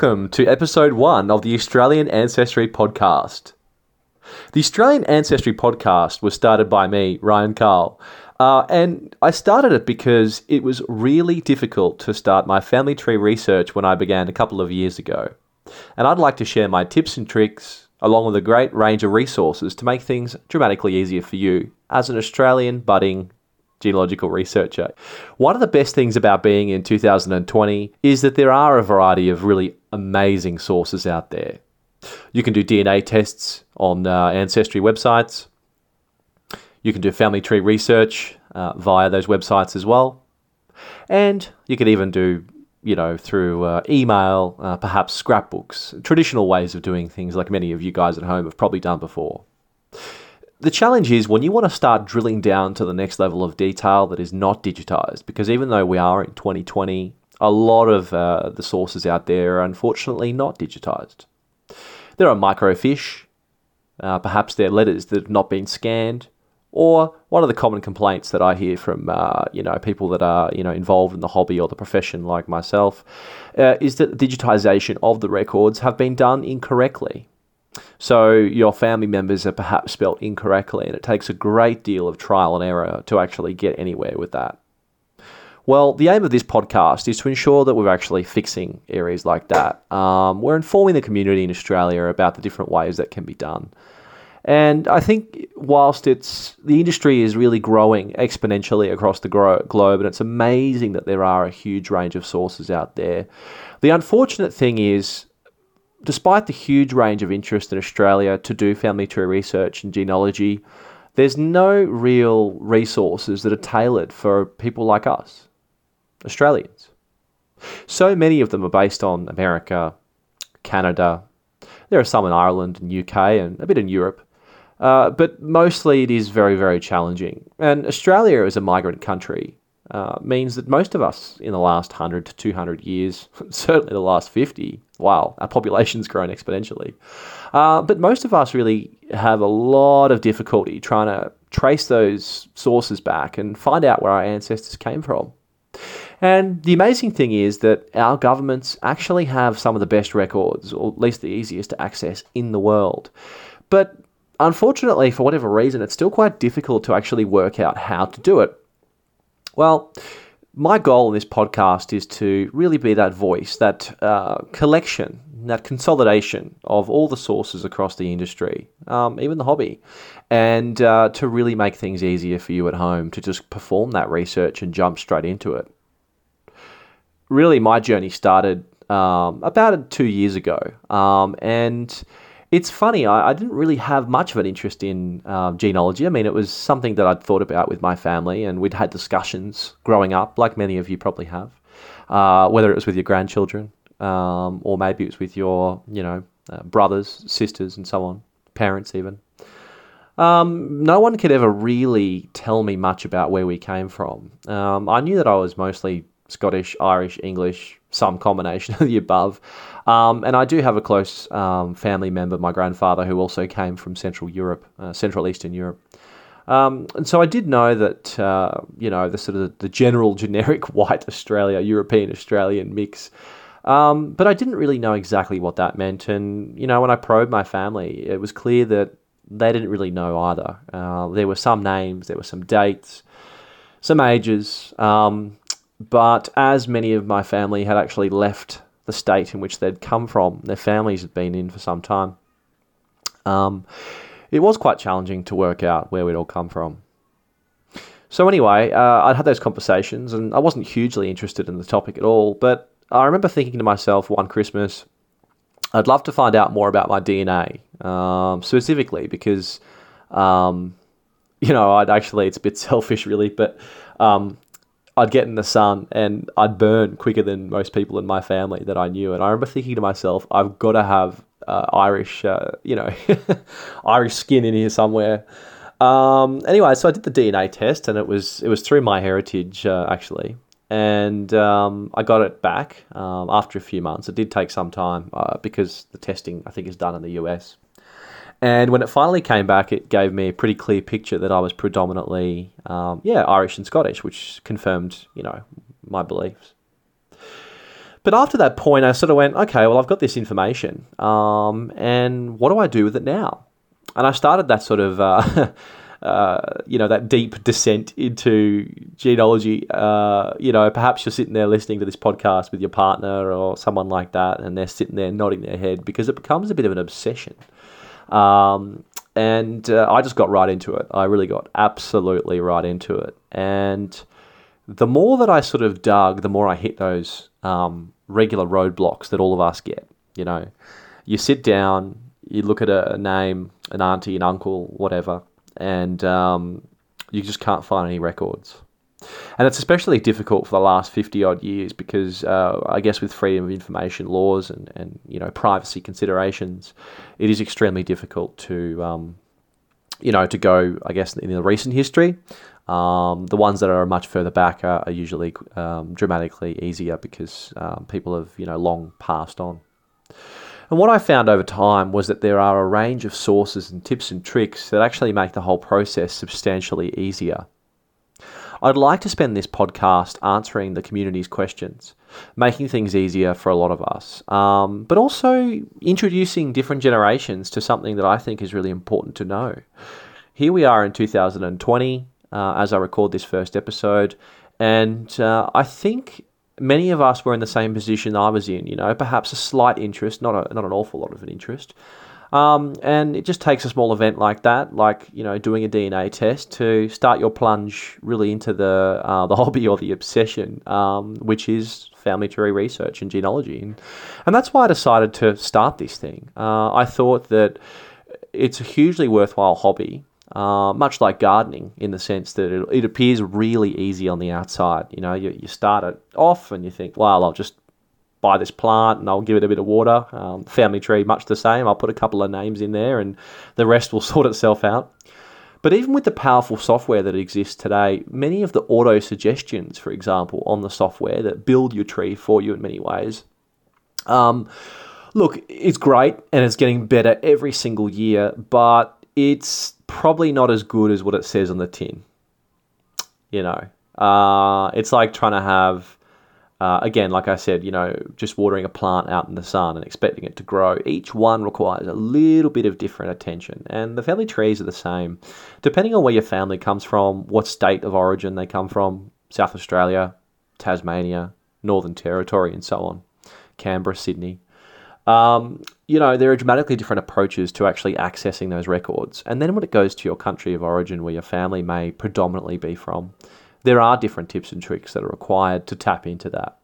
Welcome to episode one of the Australian Ancestry Podcast. The Australian Ancestry Podcast was started by me, Ryan Carl, uh, and I started it because it was really difficult to start my family tree research when I began a couple of years ago. And I'd like to share my tips and tricks, along with a great range of resources to make things dramatically easier for you as an Australian budding genealogical researcher. One of the best things about being in 2020 is that there are a variety of really amazing sources out there. You can do DNA tests on uh, ancestry websites. You can do family tree research uh, via those websites as well. And you can even do, you know, through uh, email, uh, perhaps scrapbooks, traditional ways of doing things like many of you guys at home have probably done before. The challenge is when you want to start drilling down to the next level of detail that is not digitized, because even though we are in 2020, a lot of uh, the sources out there are unfortunately not digitized. There are microfiche, uh, perhaps they're letters that have not been scanned, or one of the common complaints that I hear from uh, you know people that are you know involved in the hobby or the profession like myself uh, is that digitization of the records have been done incorrectly. So your family members are perhaps spelt incorrectly, and it takes a great deal of trial and error to actually get anywhere with that. Well, the aim of this podcast is to ensure that we're actually fixing areas like that. Um, we're informing the community in Australia about the different ways that can be done. And I think whilst it's the industry is really growing exponentially across the gro- globe, and it's amazing that there are a huge range of sources out there. The unfortunate thing is despite the huge range of interest in Australia to do family tree research and genealogy, there's no real resources that are tailored for people like us, Australians. So many of them are based on America, Canada. There are some in Ireland and UK and a bit in Europe. Uh, but mostly it is very, very challenging. And Australia, is a migrant country, uh, means that most of us in the last 100 to 200 years, certainly the last 50, wow, our population's grown exponentially. Uh, but most of us really have a lot of difficulty trying to trace those sources back and find out where our ancestors came from. And the amazing thing is that our governments actually have some of the best records, or at least the easiest to access in the world. But unfortunately, for whatever reason, it's still quite difficult to actually work out how to do it. Well, my goal in this podcast is to really be that voice, that uh, collection, that consolidation of all the sources across the industry, um, even the hobby, and uh, to really make things easier for you at home to just perform that research and jump straight into it. Really, my journey started um, about two years ago, um, and it's funny, I, I, didn't really have much of an interest in um, genealogy. I mean, it was something that I'd thought about with my family, and we'd had discussions growing up, like many of you probably have, uh, whether it was with your grandchildren um, or maybe it was with your, you know, uh, brothers, sisters, and so on, parents even. Um, no one could ever really tell me much about where we came from. Um, I knew that I was mostly Scottish, Irish, English, some combination of the above. Um, and I do have a close um, family member, my grandfather, who also came from Central Europe, uh, Central Eastern Europe. Um, and so I did know that, uh, you know, the sort of the general generic white Australia, European Australian mix. Um, but I didn't really know exactly what that meant. And, you know, when I probed my family, it was clear that they didn't really know either. Uh, there were some names, there were some dates, some ages. Um, but as many of my family had actually left the state in which they'd come from, their families had been in for some time, um, it was quite challenging to work out where we'd all come from. So, anyway, uh, I'd had those conversations and I wasn't hugely interested in the topic at all. But I remember thinking to myself one Christmas, I'd love to find out more about my DNA, um, specifically because, um, you know, I'd actually, it's a bit selfish really, but um, I'd get in the sun and I'd burn quicker than most people in my family that I knew. And I remember thinking to myself, I've got to have uh, Irish, uh, you know, Irish skin in here somewhere. Um, anyway, so I did the DNA test, and it was it was through MyHeritage uh, actually, and um, I got it back um, after a few months. It did take some time uh, because the testing I think is done in the US. And when it finally came back, it gave me a pretty clear picture that I was predominantly, um, yeah, Irish and Scottish, which confirmed, you know, my beliefs. But after that point, I sort of went, okay, well, I've got this information, um, and what do I do with it now? And I started that sort of, uh, uh, you know, that deep descent into genealogy. Uh, you know, perhaps you're sitting there listening to this podcast with your partner or someone like that, and they're sitting there nodding their head because it becomes a bit of an obsession. Um, and uh, I just got right into it. I really got absolutely right into it. And the more that I sort of dug, the more I hit those um, regular roadblocks that all of us get. You know, you sit down, you look at a, name, an auntie, an uncle, whatever, and um, you just can't find any records. And it's especially difficult for the last 50 odd years because uh, I guess with freedom of information laws and, and you know privacy considerations, it is extremely difficult to um, you know to go I guess in the recent history. Um, the ones that are much further back are, are usually um, dramatically easier because um, people have you know long passed on. And what I found over time was that there are a range of sources and tips and tricks that actually make the whole process substantially easier. I'd like to spend this podcast answering the community's questions, making things easier for a lot of us, um, but also introducing different generations to something that I think is really important to know. Here we are in 2020 uh, as I record this first episode. And uh, I think many of us were in the same position I was in, you know, perhaps a slight interest, not, a, not an awful lot of an interest. Um, and it just takes a small event like that, like you know, doing a DNA test, to start your plunge really into the uh, the hobby or the obsession, um, which is family tree research and genealogy, and, and that's why I decided to start this thing. Uh, I thought that it's a hugely worthwhile hobby. Uh, much like gardening, in the sense that it, it, appears really easy on the outside. You know, you, you start it off and you think, well, I'll just buy this plant and I'll give it a bit of water. Um, family tree, much the same. I'll put a couple of names in there and the rest will sort itself out. But even with the powerful software that exists today, many of the auto suggestions, for example, on the software that build your tree for you in many ways, um, look, it's great and it's getting better every single year, but it's probably not as good as what it says on the tin. You know, uh, it's like trying to have, uh, again, like I said, you know, just watering a plant out in the sun and expecting it to grow. Each one requires a little bit of different attention, and the family trees are the same. Depending on where your family comes from, what state of origin they come from, South Australia, Tasmania, Northern Territory, and so on, Canberra, Sydney. Um, you know, there are dramatically different approaches to actually accessing those records. And then when it goes to your country of origin, where your family may predominantly be from, there are different tips and tricks that are required to tap into that.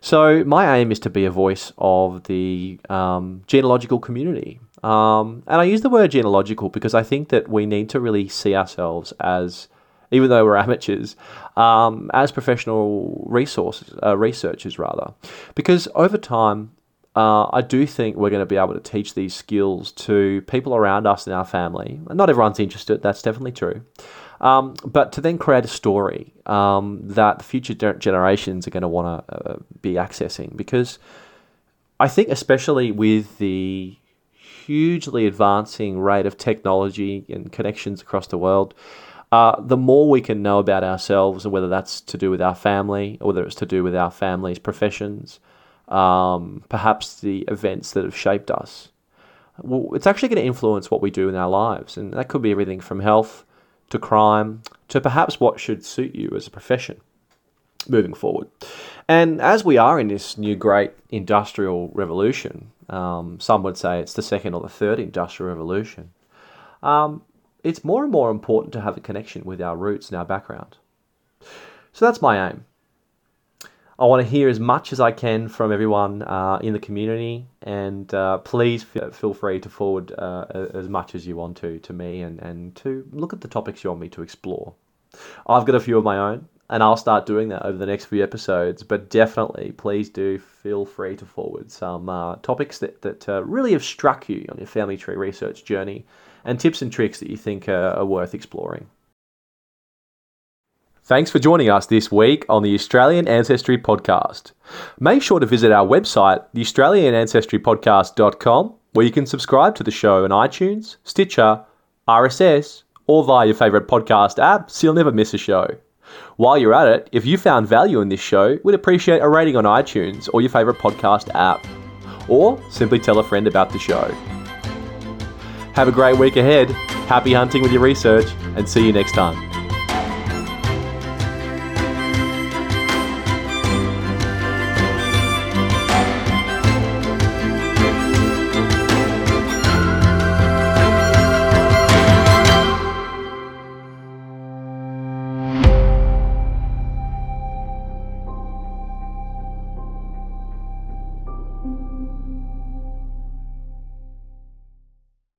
So, my aim is to be a voice of the um, genealogical community. Um, and I use the word genealogical because I think that we need to really see ourselves as, even though we're amateurs, um, as professional resources, uh, researchers rather. Because over time, uh, I do think we're going to be able to teach these skills to people around us in our family. Not everyone's interested, that's definitely true. Um, but to then create a story um, that future generations are going to want to uh, be accessing. Because I think, especially with the hugely advancing rate of technology and connections across the world, uh, the more we can know about ourselves and whether that's to do with our family or whether it's to do with our family's professions um, perhaps the events that have shaped us. Well, it's actually going to influence what we do in our lives, and that could be everything from health to crime to perhaps what should suit you as a profession moving forward. And as we are in this new great industrial revolution, um, some would say it's the second or the third industrial revolution, um, it's more and more important to have a connection with our roots and our background. So that's my aim. I want to hear as much as I can from everyone uh, in the community, and uh, please f- feel free to forward uh, as much as you want to to me and, and to look at the topics you want me to explore. I've got a few of my own, and I'll start doing that over the next few episodes, but definitely please do feel free to forward some uh, topics that, that uh, really have struck you on your family tree research journey and tips and tricks that you think are worth exploring. Thanks for joining us this week on the Australian Ancestry Podcast. Make sure to visit our website, theaustralianancestrypodcast.com, where you can subscribe to the show on iTunes, Stitcher, RSS, or via your favourite podcast app so you'll never miss a show. While you're at it, if you found value in this show, we'd appreciate a rating on iTunes or your favourite podcast app. Or simply tell a friend about the show. Have a great week ahead, happy hunting with your research, and see you next time.